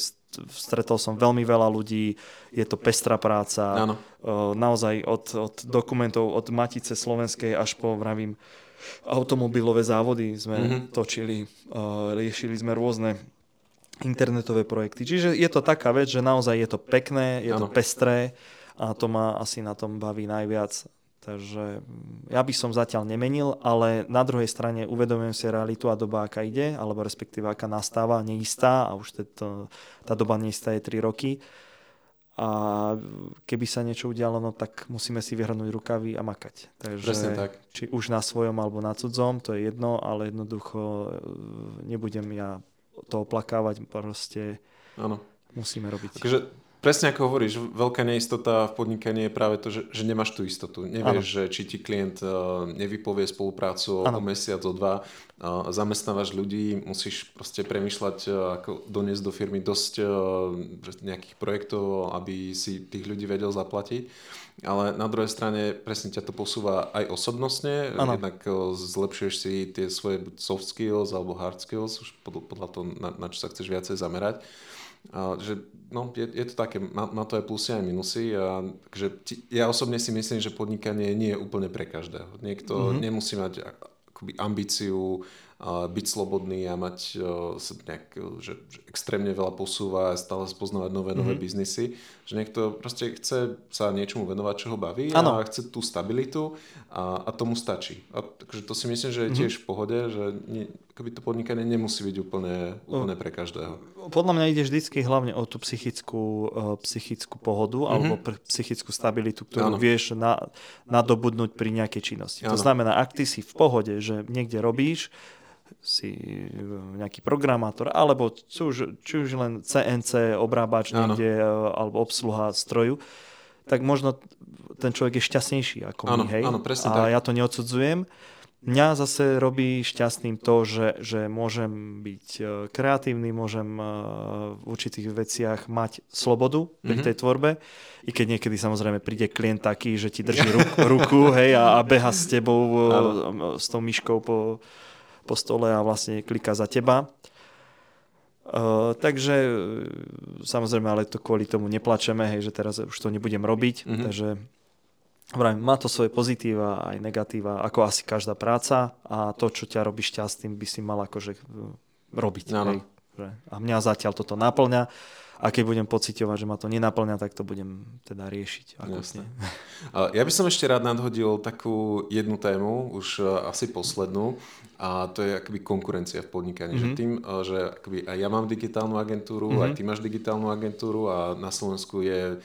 stretol som veľmi veľa ľudí, je to pestrá práca, ano. naozaj od, od dokumentov, od Matice Slovenskej až po, vravím, automobilové závody sme mm-hmm. točili, riešili sme rôzne internetové projekty. Čiže je to taká vec, že naozaj je to pekné, je ano. to pestré a to ma asi na tom baví najviac. Takže mm, ja by som zatiaľ nemenil, ale na druhej strane uvedomujem si realitu a doba, aká ide, alebo respektíve aká nastáva, neistá a už to, tá doba neistá je 3 roky. A keby sa niečo udialo, no tak musíme si vyhrnúť rukavy a makať. Takže tak. či už na svojom alebo na cudzom, to je jedno, ale jednoducho e, nebudem ja to oplakávať, proste ano. musíme robiť. Takže Presne ako hovoríš, veľká neistota v podnikaní je práve to, že, že nemáš tú istotu. Nevieš, ano. že či ti klient uh, nevypovie spoluprácu ano. o mesiac, o dva, uh, zamestnávaš ľudí, musíš proste premyšľať, uh, ako doniesť do firmy dosť uh, nejakých projektov, aby si tých ľudí vedel zaplatiť. Ale na druhej strane presne ťa to posúva aj osobnostne, ano. jednak uh, zlepšuješ si tie svoje soft skills alebo hard skills, už podľa toho, na, na čo sa chceš viacej zamerať. A, že no, je, je to také, má, má to aj plusy aj minusy. A, takže ti, ja osobne si myslím, že podnikanie nie je úplne pre každého. Niekto mm-hmm. nemusí mať akoby ambíciu byť slobodný a mať sa nejak, že, že extrémne veľa posúva a stále spoznávať nové, nové mm-hmm. biznisy. Že niekto proste chce sa niečomu venovať, čo ho baví ano. a chce tú stabilitu a, a tomu stačí. A, takže to si myslím, že je tiež mm-hmm. v pohode, že nie, akoby to podnikanie nemusí byť úplne, úplne pre každého. Podľa mňa ide vždycky hlavne o tú psychickú, psychickú pohodu mm-hmm. alebo psychickú stabilitu, ktorú ano. vieš na, nadobudnúť pri nejakej činnosti. Ano. To znamená, ak ty si v pohode, že niekde robíš, si nejaký programátor, alebo či už, či už len CNC, obrábač niekde, e, alebo obsluha stroju, tak možno ten človek je šťastnejší ako ano, my, hej? Áno, presne a tak. ja to neodsudzujem. Mňa zase robí šťastným to, že, že môžem byť e, kreatívny, môžem e, v určitých veciach mať slobodu pri mm-hmm. tej tvorbe. I keď niekedy samozrejme príde klient taký, že ti drží ruku, ruku hej, a, a beha s tebou, ano. s tou myškou po, po stole a vlastne kliká za teba. Uh, takže samozrejme, ale to kvôli tomu neplačeme, hej, že teraz už to nebudem robiť, mm-hmm. takže Vrajím, má to svoje pozitíva aj negatíva, ako asi každá práca a to, čo ťa robí šťastným, by si mal akože robiť. Hej? A mňa zatiaľ toto naplňa a keď budem pocitovať, že ma to nenaplňa, tak to budem teda riešiť. Ako Ja by som ešte rád nadhodil takú jednu tému, už e, asi poslednú, a to je akoby konkurencia v podnikaní. Mm-hmm. Že mhm. tým, e, že akoby aj ja mám digitálnu agentúru, mm-hmm. aj ty máš digitálnu agentúru a na Slovensku je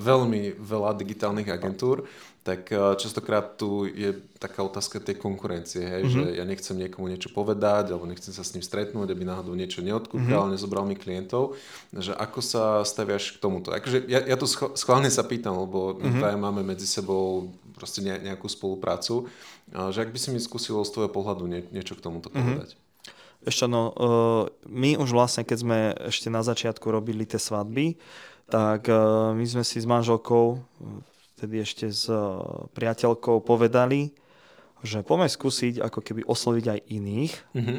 veľmi veľa digitálnych agentúr, tak častokrát tu je taká otázka tej konkurencie, hej, mm-hmm. že ja nechcem niekomu niečo povedať, alebo nechcem sa s ním stretnúť, aby náhodou niečo neodkúkal, mm-hmm. nezobral mi klientov, že ako sa staviaš k tomuto. Akože ja, ja tu schválne sa pýtam, lebo mm-hmm. my máme medzi sebou proste nejakú spoluprácu, že ak by si mi skúsil z tvojho pohľadu nie, niečo k tomuto mm-hmm. povedať. Ešte no, uh, my už vlastne, keď sme ešte na začiatku robili tie svadby, tak uh, my sme si s manželkou, vtedy ešte s uh, priateľkou povedali, že poďme skúsiť ako keby osloviť aj iných mm-hmm.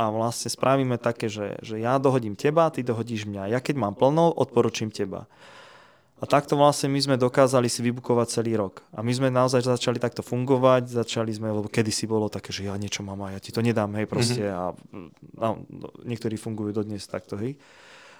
a vlastne spravíme také, že, že ja dohodím teba, ty dohodíš mňa. Ja keď mám plno, odporučím teba. A takto vlastne my sme dokázali si vybukovať celý rok. A my sme naozaj začali takto fungovať, začali sme, lebo kedysi bolo také, že ja niečo mám a ja ti to nedám, hej, proste. Mm-hmm. A no, no, niektorí fungujú dodnes takto, hej.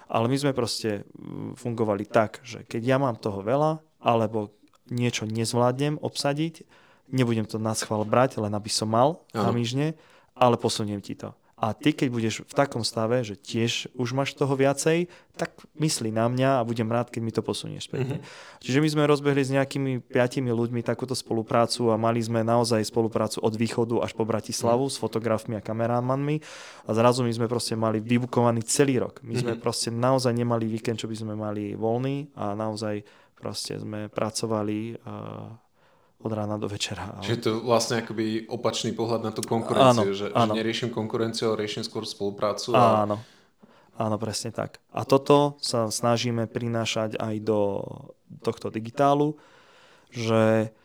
Ale my sme proste mm, fungovali tak, že keď ja mám toho veľa, alebo niečo nezvládnem obsadiť, nebudem to na schvál brať, len aby som mal na myžne, ale posuniem ti to. A ty, keď budeš v takom stave, že tiež už máš toho viacej, tak myslí na mňa a budem rád, keď mi to posunieš. Mm-hmm. Čiže my sme rozbehli s nejakými piatimi ľuďmi takúto spoluprácu a mali sme naozaj spoluprácu od východu až po Bratislavu mm-hmm. s fotografmi a kamerámanmi a zrazu my sme proste mali vybukovaný celý rok. My sme mm-hmm. proste naozaj nemali víkend, čo by sme mali voľný a naozaj proste sme pracovali uh, od rána do večera. Ale... Čiže to vlastne akoby opačný pohľad na tú konkurenciu, áno, že, áno. že neriešim konkurenciu, ale riešim skôr spoluprácu. A... Áno, áno, presne tak. A toto sa snažíme prinášať aj do tohto digitálu, že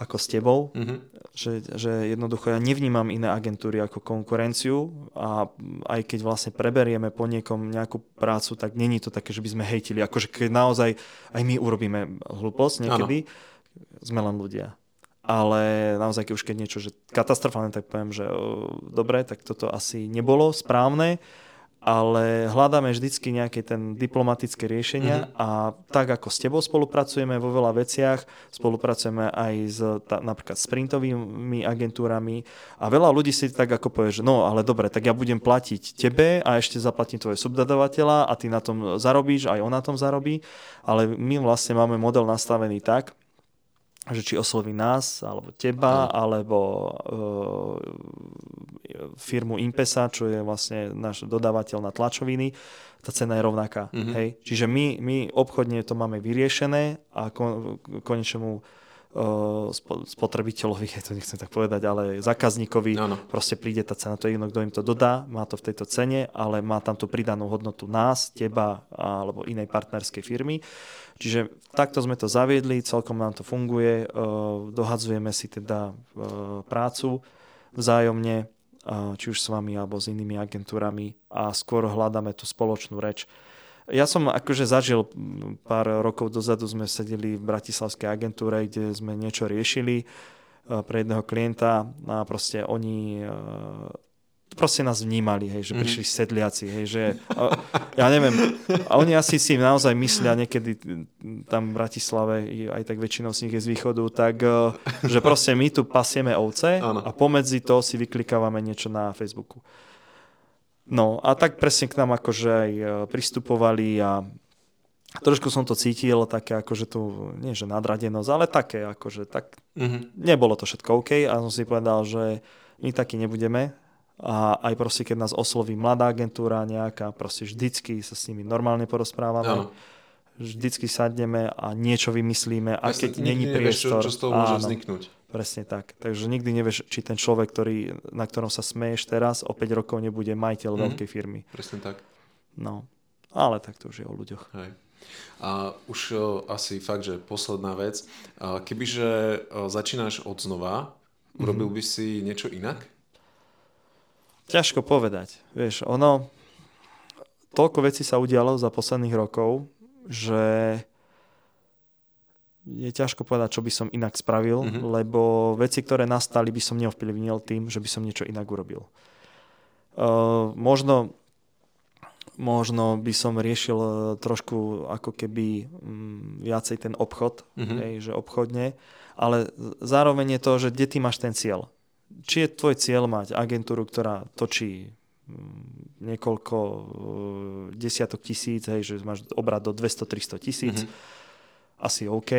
ako s tebou, Mhm. že, že jednoducho ja nevnímam iné agentúry ako konkurenciu a aj keď vlastne preberieme po niekom nejakú prácu, tak není to také, že by sme hejtili. Akože keď naozaj aj my urobíme hlúposť niekedy, sme len ľudia. Ale naozaj, keď už keď niečo, že katastrofálne, tak poviem, že o, dobre, tak toto asi nebolo správne, ale hľadáme vždycky nejaké ten diplomatické riešenia mm-hmm. a tak ako s tebou spolupracujeme vo veľa veciach, spolupracujeme aj s ta, napríklad s printovými agentúrami a veľa ľudí si tak ako povie, že no ale dobre, tak ja budem platiť tebe a ešte zaplatím tvoje subdodavateľa a ty na tom zarobíš, aj on na tom zarobí, ale my vlastne máme model nastavený tak, že či osloví nás, alebo teba, Áno. alebo uh, firmu Impesa, čo je vlastne náš dodávateľ na tlačoviny, tá cena je rovnaká. Mhm. Hej? Čiže my, my obchodne to máme vyriešené a kon, konečnému spotrebiteľovi, ja to nechcem tak povedať, ale zákazníkovi Áno. proste príde tá cena, to je jedno, kto im to dodá, má to v tejto cene, ale má tam tú pridanú hodnotu nás, teba alebo inej partnerskej firmy. Čiže takto sme to zaviedli, celkom nám to funguje, dohadzujeme si teda prácu vzájomne, či už s vami alebo s inými agentúrami a skôr hľadáme tú spoločnú reč. Ja som akože zažil mm, pár rokov dozadu, sme sedeli v Bratislavskej agentúre, kde sme niečo riešili eh, pre jedného klienta a proste oni eh, proste nás vnímali, hej, že Mhm. prišli sedliaci, hej, že a, ja neviem, a oni asi si naozaj myslia niekedy mm, tam v Bratislave, aj tak väčšinou z nich je z východu, tak eh, že proste my tu pasieme ovce Áno. a pomedzi to si vyklikávame niečo na Facebooku. No a tak presne k nám akože aj eh, pristupovali a trošku som to cítil, také akože tu, nie že nadradenosť, ale také akože tak Mhm. nebolo to všetko OK a som si povedal, že my takí nebudeme a aj proste, keď nás osloví mladá agentúra nejaká, proste vždycky sa s nimi normálne porozprávame, Áno. vždycky sadneme a niečo vymyslíme, a keď není nikdy nevieš, priestor. Čo, čo z toho môže áno, vzniknúť. Presne tak. Takže nikdy nevieš, či ten človek, ktorý, na ktorom sa smeješ teraz, o 5 rokov nebude majiteľ Mhm. veľkej firmy. Presne tak. No, ale tak to už je o ľuďoch. Hej. A už o, asi fakt, že posledná vec. A kebyže o, začínaš od znova, Mhm. urobil by si niečo inak? Ťažko povedať. Vieš, ono, toľko vecí sa udialo za posledných rokov, že je ťažko povedať, čo by som inak spravil, Mhm. mm-hmm. lebo veci, ktoré nastali, by som neovplyvnil tým, že by som niečo inak urobil. Uh, možno, možno by som riešil eh, trošku ako keby mm, viacej ten obchod, Mhm. mm-hmm. hej, že obchodne, ale zároveň je to, že kde ty máš ten cieľ. Či je tvoj cieľ mať agentúru, ktorá točí mm, niekoľko eh, desiatok tisíc, hej, že máš obrad do 200-300 tisíc, Mhm. mm-hmm. Asi OK.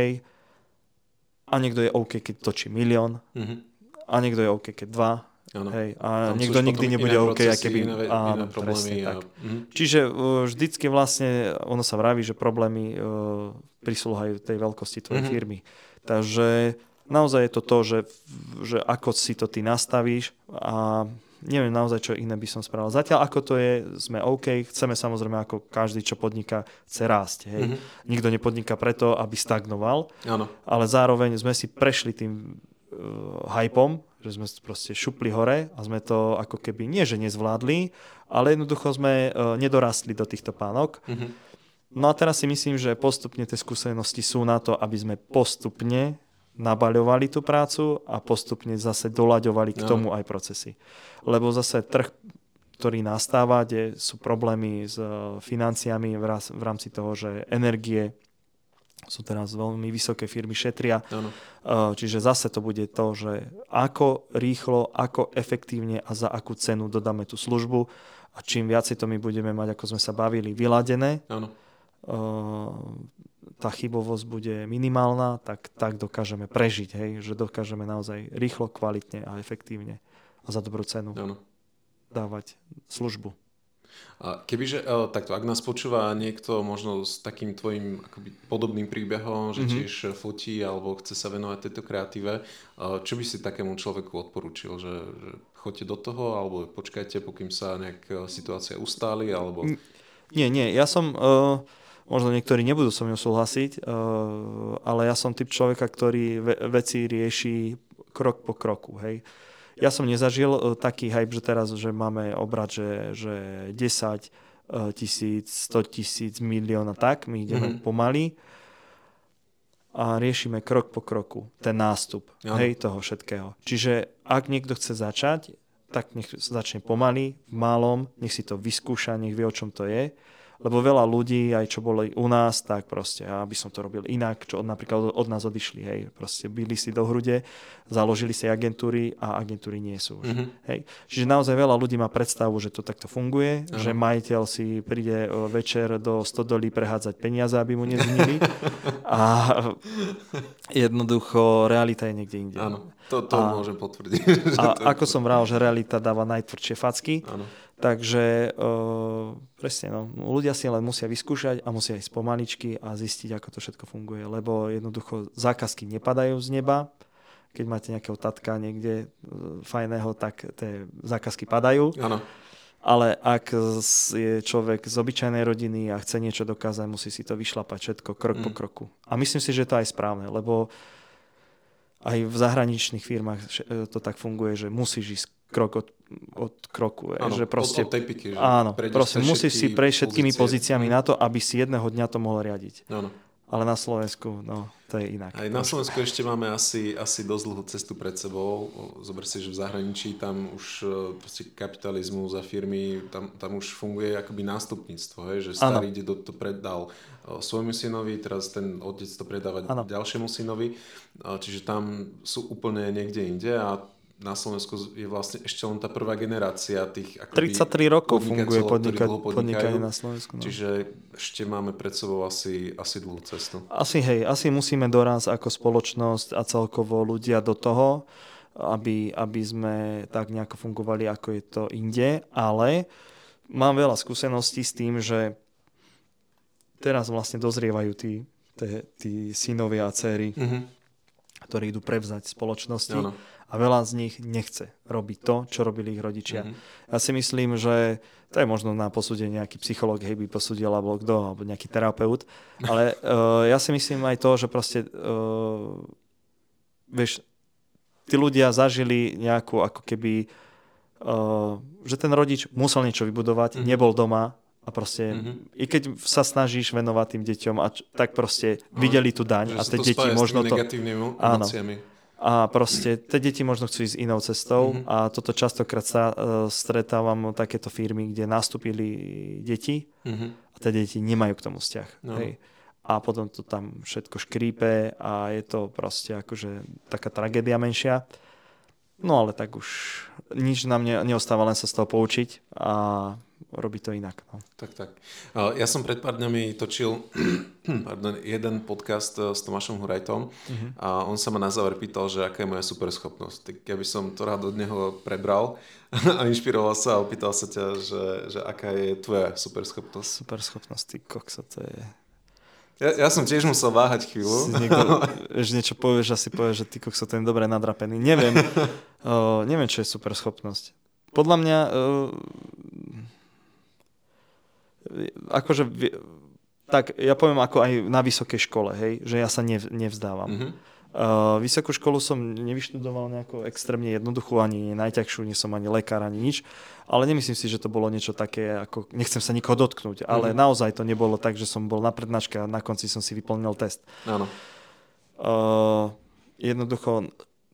A niekto je OK, keď točí milión. Mhm. A niekto je OK, keď dva. Áno. Hej, a Tam niekto nikdy nebude OK, procesy, keby... iné, áno, iné problémy. presne A, tak. mhm. Čiže uh, vždycky vlastne, ono sa vraví, že problémy uh, prislúhajú tej veľkosti tvojej Mhm. firmy. Takže naozaj je to to, že, že ako si to ty nastavíš a neviem naozaj, čo iné by som spravil. Zatiaľ ako to je, sme OK, chceme samozrejme ako každý, čo podniká, chce rásť. Hej. Mhm. Nikto nepodniká preto, aby stagnoval, Áno. ale zároveň sme si prešli tým uh, hypom, že sme proste šupli hore a sme to ako keby nie, že nezvládli, ale jednoducho sme uh, nedorastli do týchto pánok. Mhm. No a teraz si myslím, že postupne tie skúsenosti sú na to, aby sme postupne nabaľovali tú prácu a postupne zase doľaďovali k tomu aj procesy. Lebo zase trh, ktorý nastáva, kde sú problémy s uh, financiami v rámci toho, že energie sú teraz veľmi vysoké firmy, šetria. Áno. Uh, Čiže zase to bude to, že ako rýchlo, ako efektívne a za akú cenu dodáme tú službu a čím viacej to my budeme mať, ako sme sa bavili, vyladené, Áno. Uh, tá chybovosť bude minimálna, tak, tak dokážeme prežiť, hej? že dokážeme naozaj rýchlo, kvalitne a efektívne a za dobrú cenu Áno. dávať službu. A kebyže, e, takto, ak nás počúva niekto možno s takým tvojim akoby, podobným príbehom, že Mhm. tiež fotí alebo chce sa venovať tejto kreatíve, e, čo by si takému človeku odporúčil? Že, že choďte do toho alebo počkajte, pokým sa nejak e, situácia ustáli alebo... Nie, nie, ja som... Uh, možno niektorí nebudú so mnou súhlasiť, uh, ale ja som typ človeka, ktorý ve- veci rieši krok po kroku, hej. Ja som nezažil uh, taký hype, že teraz, že máme obrad, že, že 10 uh, tisíc, 100 tisíc, milión a tak, my ideme mm-hmm. pomaly a riešime krok po kroku ten nástup ja. hej, toho všetkého. Čiže ak niekto chce začať, tak nech začne pomaly, v malom, nech si to vyskúša, nech vie, o čom to je lebo veľa ľudí, aj čo boli u nás, tak proste, aby som to robil inak, čo od, napríklad od nás odišli, hej, proste byli si do hrude, založili si agentúry a agentúry nie sú už. Mm-hmm. Hej. Čiže naozaj veľa ľudí má predstavu, že to takto funguje, uh-huh. že majiteľ si príde večer do stodolí prehádzať peniaze, aby mu neznili a jednoducho realita je niekde inde. Áno, to, to a, môžem potvrdiť. A to ako som vral, že realita dáva najtvrdšie facky, Áno Takže uh, presne, no, ľudia si len musia vyskúšať a musia ísť pomaličky a zistiť, ako to všetko funguje, lebo jednoducho zákazky nepadajú z neba. Keď máte nejakého tatka niekde uh, fajného, tak tie zákazky padajú. Áno. Ale ak je človek z obyčajnej rodiny a chce niečo dokázať, musí si to vyšlapať všetko krok mm. po kroku. A myslím si, že to aj správne, lebo aj v zahraničných firmách to tak funguje, že musíš ísť krok od, od kroku. Áno, že proste, od, od tepiky, že áno, proste musíš si prejsť všetkými pozície. pozíciami na to, aby si jedného dňa to mohol riadiť. Áno. Ale na Slovensku, no, to je inak. Aj na Slovensku ešte máme asi, asi dosť dlhú cestu pred sebou. Zober si, že v zahraničí tam už e, proste kapitalizmus a firmy, tam, tam už funguje akoby nástupníctvo, hej? že starý ide do, to predal e, svojmu synovi, teraz ten otec to predáva ano. ďalšiemu synovi, čiže tam sú úplne niekde inde a na Slovensku je vlastne ešte len tá prvá generácia tých... 33 rokov funguje podnika- podnikanie na Slovensku. No. Čiže ešte máme pred sebou asi, asi dlhú cestu. Asi hej, asi musíme doraz ako spoločnosť a celkovo ľudia do toho, aby, aby sme tak nejako fungovali, ako je to inde, ale mám veľa skúseností s tým, že teraz vlastne dozrievajú tí, tí, tí synovia a céry, mm-hmm. ktorí idú prevzať spoločnosti. Ano a veľa z nich nechce robiť to, čo robili ich rodičia. Mm-hmm. Ja si myslím, že to je možno na posúdenie nejaký psychológ, hej, by posúdil, alebo kto, alebo nejaký terapeut, ale uh, ja si myslím aj to, že proste, uh, vieš, tí ľudia zažili nejakú ako keby, uh, že ten rodič musel niečo vybudovať, mm-hmm. nebol doma, a proste, mm-hmm. i keď sa snažíš venovať tým deťom, a č- tak proste no, videli tú daň a tie deti možno to... Áno, a proste tie deti možno chcú ísť inou cestou mm-hmm. a toto častokrát sa uh, stretávam takéto firmy, kde nastúpili deti mm-hmm. a tie deti nemajú k tomu vzťah. No. Hej. A potom to tam všetko škrípe a je to proste akože taká tragédia menšia. No ale tak už nič nám ne, neostáva len sa z toho poučiť a robiť to inak. No. Tak, tak. Ja som pred pár dňami točil pardon, jeden podcast e, s Tomášom Hurajtom uh-huh. a on sa ma na záver pýtal, že aká je moja superschopnosť. Tak ja by som to rád od neho prebral a inšpiroval sa a opýtal sa ťa, že, že aká je tvoja superschopnosť. Superschopnosť, ty kokso, to je... Ja, ja som tiež musel váhať chvíľu. Si niekto, že niečo povieš, asi povieš, že ty kokso, ten dobre nadrapený. Neviem, uh, neviem, čo je superschopnosť. Podľa mňa uh, akože, tak ja poviem ako aj na vysokej škole, hej, že ja sa nev, nevzdávam. Mm-hmm. Uh, vysokú školu som nevyštudoval nejako extrémne jednoduchú, ani najťažšiu, nie som ani lekár, ani nič, ale nemyslím si, že to bolo niečo také, ako nechcem sa nikoho dotknúť, ale mm-hmm. naozaj to nebolo tak, že som bol na prednáške a na konci som si vyplnil test. Áno. Uh, jednoducho,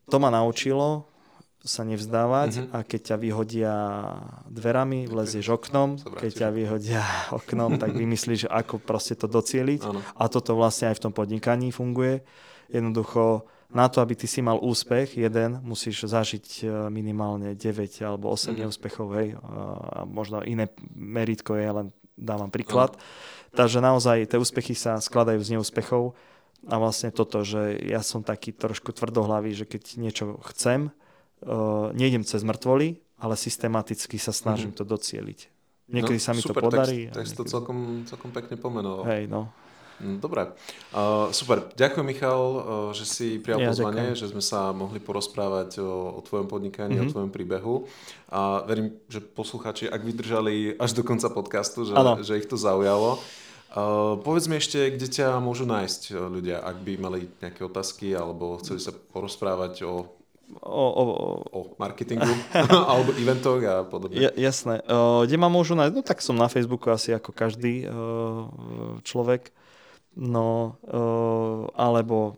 to ma naučilo, sa nevzdávať mm-hmm. a keď ťa vyhodia dverami, vlezieš oknom, keď ťa vyhodia oknom, tak vymyslíš, ako proste to docieliť. Ano. A toto vlastne aj v tom podnikaní funguje. Jednoducho na to, aby ty si mal úspech jeden, musíš zažiť e, minimálne 9 alebo 8 mm-hmm. neúspechov, hej. A možno iné meritko je, len dávam príklad. Ano. Takže naozaj tie úspechy sa skladajú z neúspechov a vlastne toto, že ja som taký trošku tvrdohlavý, že keď niečo chcem, uh, nejdem cez mŕtvoly, ale systematicky sa snažím mm-hmm. to docieliť. Niekedy no, sa mi super, to podarí. Tak, tak to celkom, celkom pekne pomenoval. Hej, no. Mm, dobre. Uh, super. Ďakujem, Michal, uh, že si prijal ja, pozvanie, ďakujem. že sme sa mohli porozprávať o, o tvojom podnikaní, mm-hmm. o tvojom príbehu. A verím, že posluchači, ak vydržali až do konca podcastu, že, že ich to zaujalo, Uh, povedz mi ešte, kde ťa môžu nájsť ľudia, ak by mali nejaké otázky alebo chceli sa porozprávať o o, o, o marketingu alebo eventoch a podobne. Ja, jasné. Uh, kde ma môžu nájsť? No tak som na Facebooku asi ako každý uh, človek. No, uh, alebo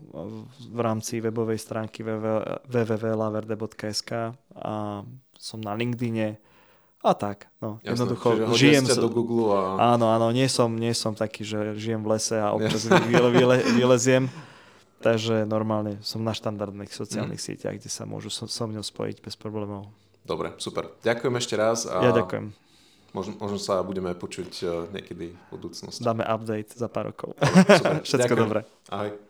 v rámci webovej stránky www.laverde.sk a som na LinkedIne a tak. No, Jasné, jednoducho žijem do Google a... Áno, áno, nie som, nie som taký, že žijem v lese a občas vyle, vyle, vyleziem. Takže normálne som na štandardných sociálnych mm. sieťach, kde sa môžu so, so mnou spojiť bez problémov. Dobre, super. Ďakujem ešte raz. A ja ďakujem. Možno, možno sa budeme počuť uh, niekedy v budúcnosti. Dáme update za pár rokov. Dobre. Všetko ďakujem. dobré. Ahoj.